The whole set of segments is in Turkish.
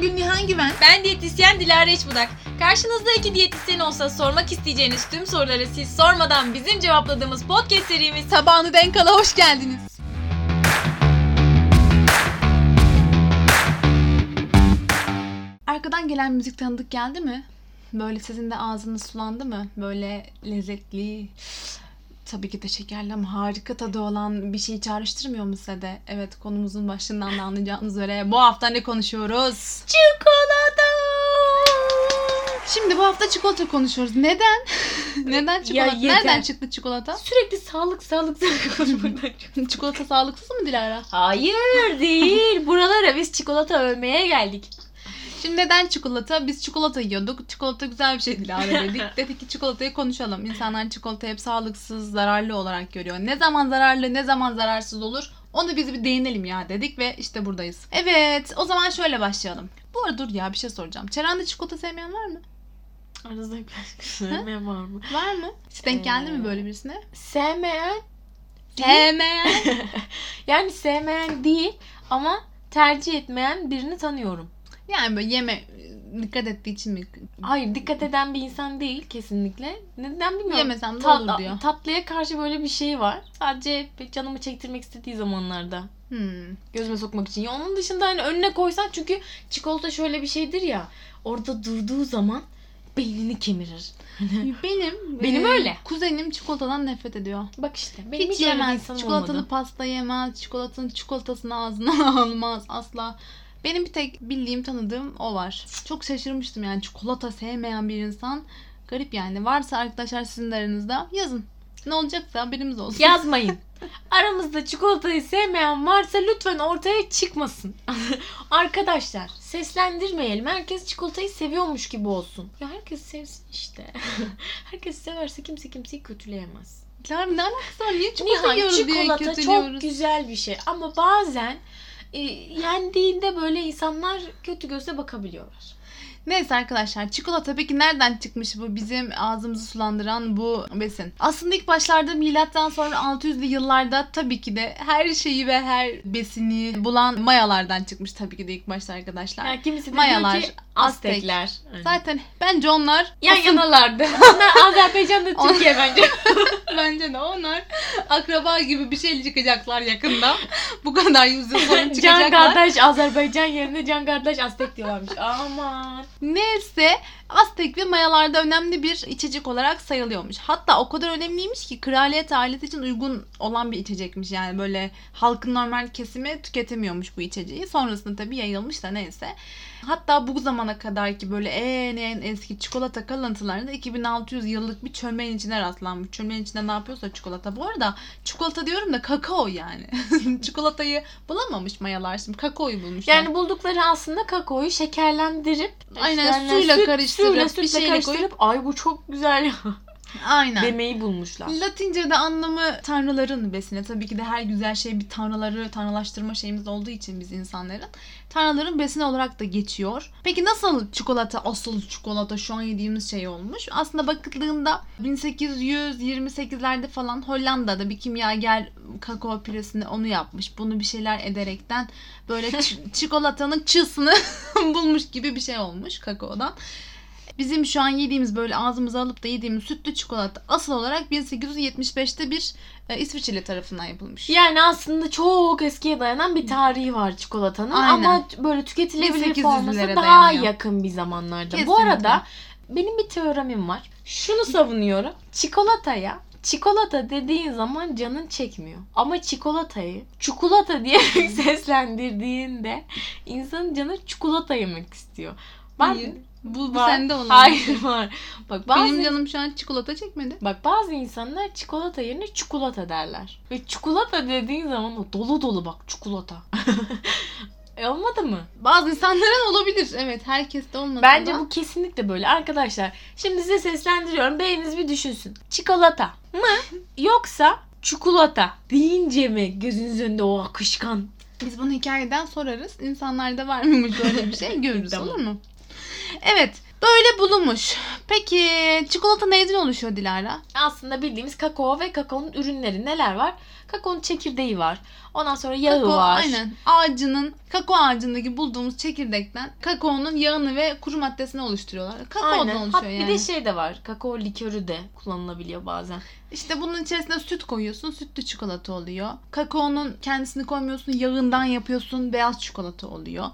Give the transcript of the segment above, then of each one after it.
diyetisyen Gülnihan Güven. Ben diyetisyen Dilara Eşbudak. Karşınızda iki diyetisyen olsa sormak isteyeceğiniz tüm soruları siz sormadan bizim cevapladığımız podcast serimiz Tabağını denk ala hoş geldiniz. Arkadan gelen müzik tanıdık geldi mi? Böyle sizin de ağzınız sulandı mı? Böyle lezzetli, tabii ki de şekerli ama harika tadı olan bir şeyi çağrıştırmıyor mu size de? Evet konumuzun başından da anlayacağınız üzere bu hafta ne konuşuyoruz? Çikolata! Şimdi bu hafta çikolata konuşuyoruz. Neden? Neden çikolata? yeter. Nereden çıktı çikolata? Sürekli sağlık sağlık sağlık konuşmaktan çikolata sağlıksız mı Dilara? Hayır değil. Buralara biz çikolata övmeye geldik. Şimdi neden çikolata? Biz çikolata yiyorduk. Çikolata güzel bir şey Dilara dedik. Dedik ki çikolatayı konuşalım. İnsanlar çikolatayı hep sağlıksız, zararlı olarak görüyor. Ne zaman zararlı, ne zaman zararsız olur? Onu biz bir değinelim ya dedik ve işte buradayız. Evet, o zaman şöyle başlayalım. Bu arada dur ya bir şey soracağım. Çeren'de çikolata sevmeyen var mı? Aranızda bir sevmeyen var mı? Var mı? Hiç denk geldi mi Ee, böyle birisine? Sevmeyen Sevmeyen. yani sevmeyen değil ama tercih etmeyen birini tanıyorum. Yani böyle yeme dikkat ettiği için mi? Hayır dikkat eden bir insan değil kesinlikle. Neden bilmiyorum. Yemesem de Tat- olur diyor. Tatlıya karşı böyle bir şey var. Sadece canımı çektirmek istediği zamanlarda. Hmm. Gözüme sokmak için. Ya onun dışında hani önüne koysan çünkü çikolata şöyle bir şeydir ya. Orada durduğu zaman beynini kemirir. Benim Benim öyle. Kuzenim çikolatadan nefret ediyor. Bak işte benim Hiç hiç, yemez. Çikolatalı olmadı. pasta yemez. Çikolatanın çikolatasını ağzından almaz asla. Benim bir tek bildiğim tanıdığım o var. Çok şaşırmıştım yani çikolata sevmeyen bir insan. Garip yani. Varsa arkadaşlar sizin de aranızda yazın. Ne olacaksa haberimiz olsun. Yazmayın. Aramızda çikolatayı sevmeyen varsa lütfen ortaya çıkmasın. Arkadaşlar seslendirmeyelim. Herkes çikolatayı seviyormuş gibi olsun. Ya herkes sevsin işte. herkes severse kimse kimseyi kötüleyemez. Ya ne alakası var? Niye çikolata Nihayet yiyoruz diye çikolata kötülüyoruz? çok güzel bir şey. Ama bazen e, yendiğinde böyle insanlar kötü gözle bakabiliyorlar. Neyse arkadaşlar çikolata peki nereden çıkmış bu bizim ağzımızı sulandıran bu besin? Aslında ilk başlarda milattan sonra 600'lü yıllarda tabii ki de her şeyi ve her besini bulan mayalardan çıkmış tabii ki de ilk başta arkadaşlar. Yani kimisi de Mayalar, diyor ki Aztek. Aztekler. Yani. Zaten bence onlar Yan asıl- yanalardı. Onlar Azerbaycan'da Türkiye bence. bence de onlar akraba gibi bir şey çıkacaklar yakında. bu kadar yüzyıl sonra Can çıkacaklar. kardeş Azerbaycan yerine Can kardeş Aztek diyorlarmış. Aman. Neyse Aztek ve Mayalarda önemli bir içecek olarak sayılıyormuş. Hatta o kadar önemliymiş ki kraliyet ailesi için uygun olan bir içecekmiş. Yani böyle halkın normal kesimi tüketemiyormuş bu içeceği. Sonrasında tabii yayılmış da neyse. Hatta bu zamana kadar ki böyle en en eski çikolata kalıntılarında 2600 yıllık bir çömleğin içine rastlanmış. Çömleğin içinde ne yapıyorsa çikolata. Bu arada çikolata diyorum da kakao yani. Çikolatayı bulamamış mayalar şimdi kakaoyu bulmuşlar. Yani buldukları aslında kakaoyu şekerlendirip Aynen, yani suyla süt- karıştırıp, suyla, bir sütle şeyle karıştırıp ay bu çok güzel ya Aynen. demeyi bulmuşlar. Latince'de anlamı tanrıların besine. Tabii ki de her güzel şey bir tanrıları tanrılaştırma şeyimiz olduğu için biz insanların. Tanrıların besine olarak da geçiyor. Peki nasıl çikolata, asıl çikolata şu an yediğimiz şey olmuş? Aslında bakıldığında 1828'lerde falan Hollanda'da bir kimyager kakao püresini onu yapmış. Bunu bir şeyler ederekten böyle çikolatanın çığsını bulmuş gibi bir şey olmuş kakaodan. Bizim şu an yediğimiz böyle ağzımıza alıp da yediğimiz sütlü çikolata asıl olarak 1875'te bir e, İsviçreli tarafından yapılmış. Yani aslında çok eskiye dayanan bir tarihi var çikolatanın Aynen. ama böyle tüketilebilir 1800'lere forması daha dayanıyor. yakın bir zamanlarda. Bu Kesinlikle. arada benim bir teoremim var. Şunu savunuyorum. Çikolataya Çikolata dediğin zaman canın çekmiyor. Ama çikolatayı çikolata diye seslendirdiğinde insanın canı çikolata yemek istiyor. Ben Hayır. Bu, bu Var. sende olan. Hayır var. Bak bazı Benim canım şu an çikolata çekmedi. Bak bazı insanlar çikolata yerine çikolata derler. Ve çikolata dediğin zaman o dolu dolu bak çikolata. e olmadı mı? Bazı insanların olabilir. Evet herkes de olmasa Bence da. bu kesinlikle böyle. Arkadaşlar şimdi size seslendiriyorum. Beyniniz bir düşünsün. Çikolata mı yoksa çikolata deyince mi gözünüz önünde o akışkan? Biz bunu hikayeden sorarız. İnsanlarda var mıymış böyle bir şey görürüz Tamam. olur mu? Evet böyle bulunmuş. Peki çikolata neyden oluşuyor Dilara? Aslında bildiğimiz kakao ve kakaonun ürünleri neler var? Kakaonun çekirdeği var. Ondan sonra yağı Kakao, var. Aynen. Ağacının, kakao ağacındaki bulduğumuz çekirdekten kakaonun yağını ve kuru maddesini oluşturuyorlar. Kakaodan Aynen. oluşuyor Hat- yani. Bir de şey de var. Kakao likörü de kullanılabiliyor bazen. İşte bunun içerisine süt koyuyorsun. Sütlü çikolata oluyor. Kakaonun kendisini koymuyorsun. Yağından yapıyorsun. Beyaz çikolata oluyor.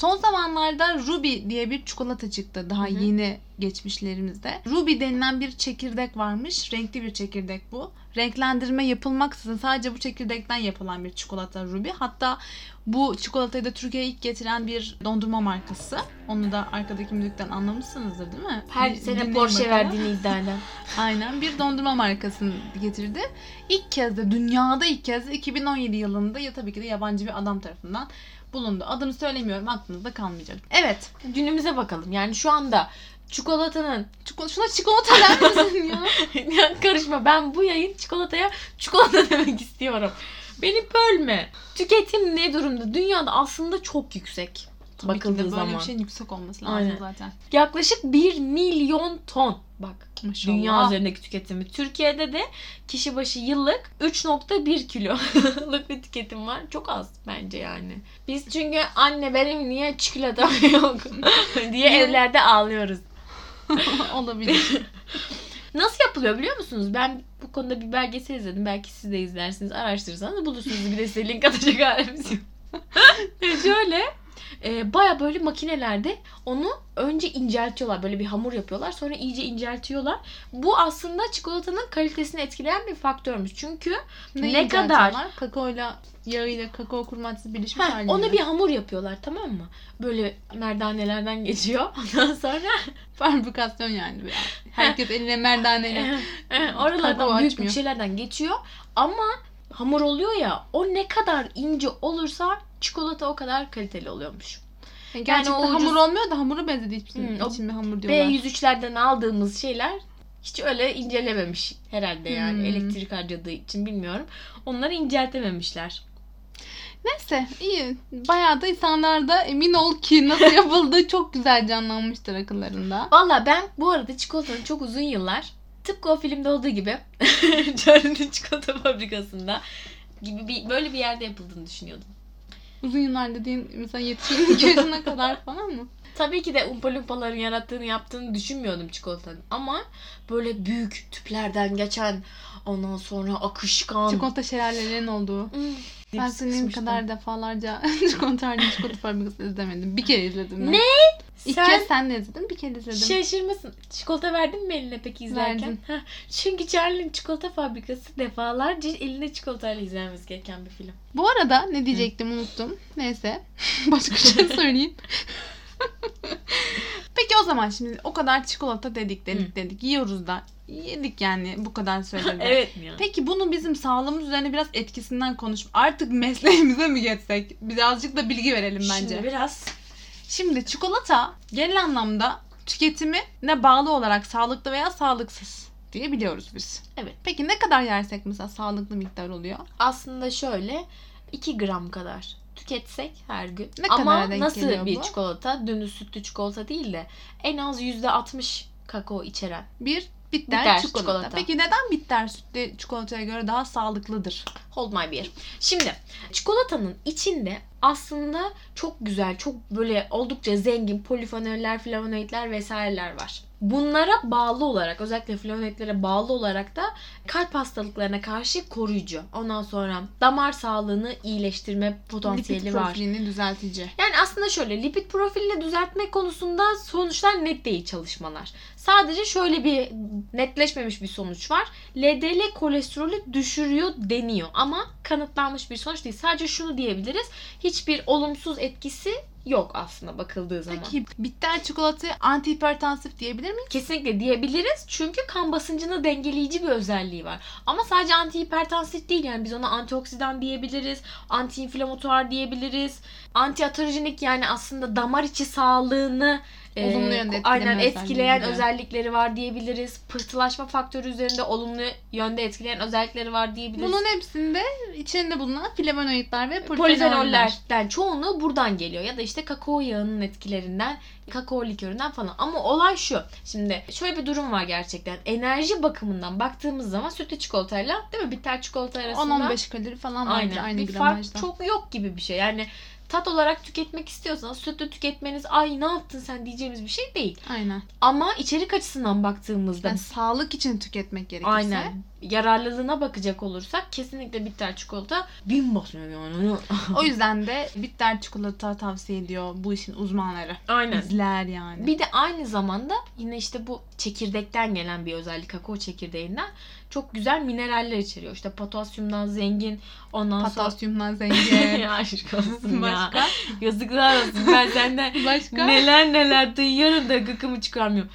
Son zamanlarda Ruby diye bir çikolata çıktı. Daha Hı hı. yeni geçmişlerimizde. Ruby denilen bir çekirdek varmış. Renkli bir çekirdek bu. Renklendirme yapılmaksızın sadece bu çekirdekten yapılan bir çikolata Ruby. Hatta bu çikolatayı da Türkiye'ye ilk getiren bir dondurma markası. Onu da arkadaki müzikten anlamışsınızdır değil mi? Her Bir sene Porsche bakalım. verdiğini iddia eden. Aynen bir dondurma markasını getirdi. İlk kez de dünyada ilk kez de 2017 yılında ya tabii ki de yabancı bir adam tarafından bulundu. Adını söylemiyorum aklınızda kalmayacak. Evet. Günümüze bakalım. Yani şu anda çikolatanın Çikolata, şuna çikolata der misin ya? ya karışma ben bu yayın çikolataya çikolata demek istiyorum. Beni bölme. Tüketim ne durumda? Dünyada aslında çok yüksek. Tabii ki de bakıldığı böyle zaman. bir şeyin yüksek olması lazım Aynen. zaten. Yaklaşık 1 milyon ton. Bak Maşallah. dünya üzerindeki tüketimi. Türkiye'de de kişi başı yıllık 3.1 kiloluk bir tüketim var. Çok az bence yani. Biz çünkü anne benim niye çikolatam yok diye evlerde ağlıyoruz. Olabilir. Nasıl yapılıyor biliyor musunuz? Ben bu konuda bir belgesel izledim. Belki siz de izlersiniz. Araştırırsanız bulursunuz. Bir de size link atacak halimiz yok. Şöyle e, baya böyle makinelerde onu önce inceltiyorlar. Böyle bir hamur yapıyorlar. Sonra iyice inceltiyorlar. Bu aslında çikolatanın kalitesini etkileyen bir faktörmüş. Çünkü Ne, Ne kadar? Kakaoyla yağıyla kakao kuru maddesi birleşmiş halinde. ona bir hamur yapıyorlar tamam mı? Böyle merdanelerden geçiyor. Ondan sonra fabrikasyon yani. Herkes eline merdaneyle. Oralardan büyük açmıyor. şeylerden geçiyor. Ama hamur oluyor ya o ne kadar ince olursa çikolata o kadar kaliteli oluyormuş. Gerçekten o ucuz- hamur olmuyor da hamuru benzedi için, Hmm, için bir hamur diyorlar. B103'lerden aldığımız şeyler hiç öyle incelememiş herhalde yani Hmm. elektrik harcadığı için bilmiyorum. Onları inceltememişler. Neyse iyi. Bayağı da insanlar da emin ol ki nasıl yapıldığı çok güzel canlanmıştır akıllarında. Valla ben bu arada çikolatanın çok uzun yıllar tıpkı o filmde olduğu gibi Charlie'nin çikolata fabrikasında gibi bir, böyle bir yerde yapıldığını düşünüyordum. Uzun yıllar dediğin mesela yetişkinlik yaşına kadar falan mı? Tabii ki de Umpa Lumpa'ların yarattığını yaptığını düşünmüyordum çikolatanın. Ama böyle büyük tüplerden geçen ondan sonra akışkan. Çikolata şelalelerinin olduğu. Hmm, Ben senin kadar defalarca çikolata çikolata fabrikasını izlemedim. Bir kere izledim. ben. Ne? İlk Sen- kez senle izledim. Bir kere izledim. Şaşırmasın. Çikolata verdin mi eline peki izlerken? Verdim. Çünkü Charlie'nin çikolata fabrikası defalarca elinde çikolatayla izlenmesi gereken bir film. Bu arada ne diyecektim unuttum. Neyse. Başka şey söyleyeyim. Peki o zaman şimdi o kadar çikolata dedik dedik Hı. dedik. Yiyoruz da. Yedik yani bu kadar sürede. evet mi ya? Peki bunu bizim sağlığımız üzerine biraz etkisinden konuş. Artık mesleğimize mi geçsek? Birazcık da bilgi verelim bence. Şimdi biraz Şimdi çikolata genel anlamda tüketimi ne bağlı olarak sağlıklı veya sağlıksız diye biliyoruz biz. Evet. Peki ne kadar yersek mesela sağlıklı miktar oluyor? aslında şöyle 2 gram kadar tüketsek her gün. Ne Ama kadara denk nasıl bir bu? çikolata? Dümdüz sütlü çikolata değil de en az %60 kakao içeren. Bir bitter, Bitter çikolata. çikolata. Peki neden bitter sütlü çikolataya göre daha sağlıklıdır? Hold my beer. Şimdi çikolatanın içinde aslında çok güzel, çok böyle oldukça zengin polifenoller, flavonoidler vesaireler var. Bunlara bağlı olarak özellikle flavonoidlere bağlı olarak da kalp hastalıklarına karşı koruyucu. Ondan sonra damar sağlığını iyileştirme potansiyeli Lipid var. profilini düzeltici. Yani aslında şöyle lipid profilini düzeltme konusunda sonuçlar net değil çalışmalar. Sadece şöyle bir netleşmemiş bir sonuç var. LDL kolesterolü düşürüyor deniyor ama kanıtlanmış bir sonuç değil. Sadece şunu diyebiliriz. Hiçbir olumsuz etkisi yok aslında bakıldığı zaman. Peki bitter çikolatayı antihipertansif diyebilir miyiz? Kesinlikle diyebiliriz çünkü kan basıncını dengeleyici bir özelliği var. Ama sadece antihipertansif değil yani biz ona antioksidan diyebiliriz, antiinflamatuar diyebiliriz, antiaterojenik yani aslında damar içi sağlığını Olumlu yönde ko- aynen etkileyen etkileyen özellikleri var diyebiliriz. Pıhtılaşma faktörü üzerinde olumlu yönde etkileyen özellikleri var diyebiliriz. Bunun hepsinde içinde bulunan flavonoidler ve polifenoller. polifenollerden çoğunluğu buradan geliyor ya da işte kakao yağının etkilerinden, kakao liköründen falan. Ama olay şu. Şimdi şöyle bir durum var gerçekten. Enerji bakımından baktığımız zaman sütlü çikolatayla değil mi bitter çikolata arasında 10-15 kalori falan aynen aynı bir fark gramajda. çok yok gibi bir şey. Yani tat olarak tüketmek istiyorsanız sütlü tüketmeniz ay ne yaptın sen diyeceğimiz bir şey değil. Aynen. Ama içerik açısından baktığımızda Yani sağlık için tüketmek gerekirse. aynen yararlılığına bakacak olursak kesinlikle bitter çikolata bin basıyor yani. O yüzden de bitter çikolata tavsiye ediyor bu işin uzmanları. Aynen. Bizler yani. Bir de aynı zamanda yine işte bu çekirdekten gelen bir özellik kakao çekirdeğinden çok güzel mineraller içeriyor. İşte potasyumdan zengin ondan Potasyumdan sonra zengin. ya aşk olsun ya. Başka? Yazıklar olsun ben senden Başka? neler neler duyuyorum da gıkımı çıkarmıyorum.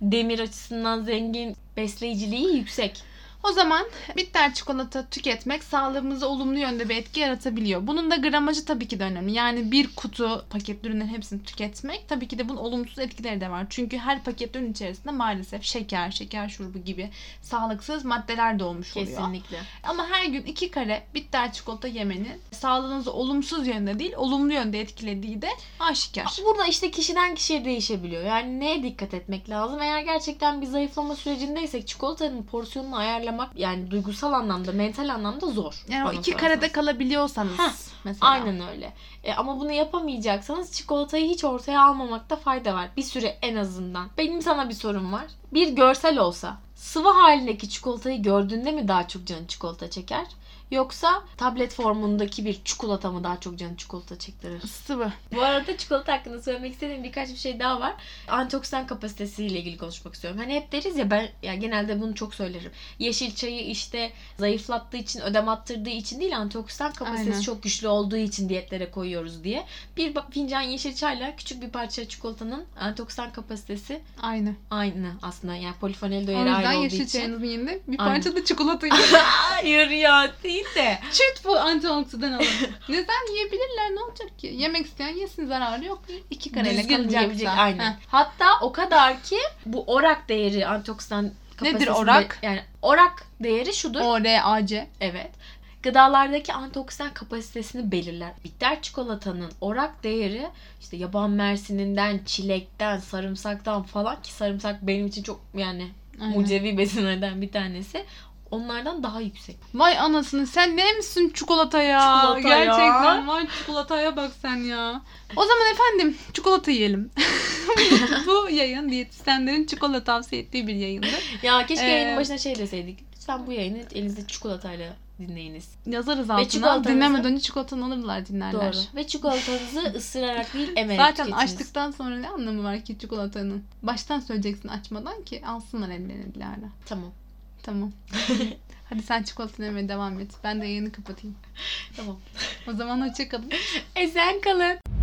Demir açısından zengin, besleyiciliği yüksek. O zaman bitter çikolata tüketmek sağlığımıza olumlu yönde bir etki yaratabiliyor. Bunun da gramajı tabii ki de önemli. Yani bir kutu paketli ürünlerin hepsini tüketmek tabii ki de bunun olumsuz etkileri de var. Çünkü her paket ürün içerisinde maalesef şeker, şeker şurubu gibi sağlıksız maddeler de olmuş oluyor. Kesinlikle. Ama her gün iki kare bitter çikolata yemenin sağlığınızı olumsuz yönde değil, olumlu yönde etkilediği de aşikar. Burada işte kişiden kişiye değişebiliyor. Yani neye dikkat etmek lazım? Eğer gerçekten bir zayıflama sürecindeysek çikolatanın porsiyonunu ayarlamak yani duygusal anlamda, mental anlamda zor. Yani o iki sorarsanız. karede kalabiliyorsanız Heh, mesela. Aynen öyle. E, ama bunu yapamayacaksanız çikolatayı hiç ortaya almamakta fayda var. Bir süre en azından. Benim sana bir sorum var. Bir görsel olsa sıvı halindeki çikolatayı gördüğünde mi daha çok canın çikolata çeker? Yoksa tablet formundaki bir çikolata mı daha çok canın çikolata çektirir? Sıvı. Bu arada çikolata hakkında söylemek istediğim birkaç bir şey daha var. Antioksidan kapasitesiyle ilgili konuşmak istiyorum. Hani hep deriz ya ben ya genelde bunu çok söylerim. Yeşil çayı işte zayıflattığı için, ödem attırdığı için değil antioksidan kapasitesi Aynen. çok güçlü olduğu için diyetlere koyuyoruz diye. Bir fincan yeşil çayla küçük bir parça çikolatanın antioksidan kapasitesi Aynı. aynı aslında. Yani polifenol de O yeri yüzden ayrı olduğu yeşil için. çayınızın yanında bir parça da çikolata yiyin. Hayır ya değil de. Çüt bu antioksidan alın. Neden yiyebilirler ne olacak ki? Yemek isteyen yesin zararı yok. İki kareyle Düzgün kalacaksa. aynen. Heh. Hatta o kadar ki bu orak değeri antioksidan kapasitesinde- orak? Yani orak değeri şudur. O, R, A, C. Evet. Gıdalardaki antioksidan kapasitesini belirler. Bitter çikolatanın orak değeri işte yaban mersininden, çilekten, sarımsaktan falan ki sarımsak benim için çok yani Aynen. mucizevi besinlerden bir tanesi. Onlardan daha yüksek. Vay anasını sen ne misin çikolata ya? Çikolata ya. Gerçekten vay çikolataya bak sen ya. O zaman efendim çikolata yiyelim. Bu yayın diyetisyenlerin çikolata tavsiye ettiği bir yayındır. Ya keşke Ee, yayının başına şey deseydik. Lütfen bu yayını elinizde çikolatayla dinleyiniz. Yazarız altına. çikolatanızı- Dinlemeden önce çikolatanı alırlar dinlerler. Doğru. Ve çikolatanızı ısırarak değil emerek Zaten tüketiniz. açtıktan sonra ne anlamı var ki çikolatanın? Baştan söyleyeceksin açmadan ki alsınlar ellerine bilerler. Tamam. Tamam. Hadi sen çikolatanı yemeye devam et. Ben de yayını kapatayım. Tamam. O zaman hoşçakalın. Esen kalın.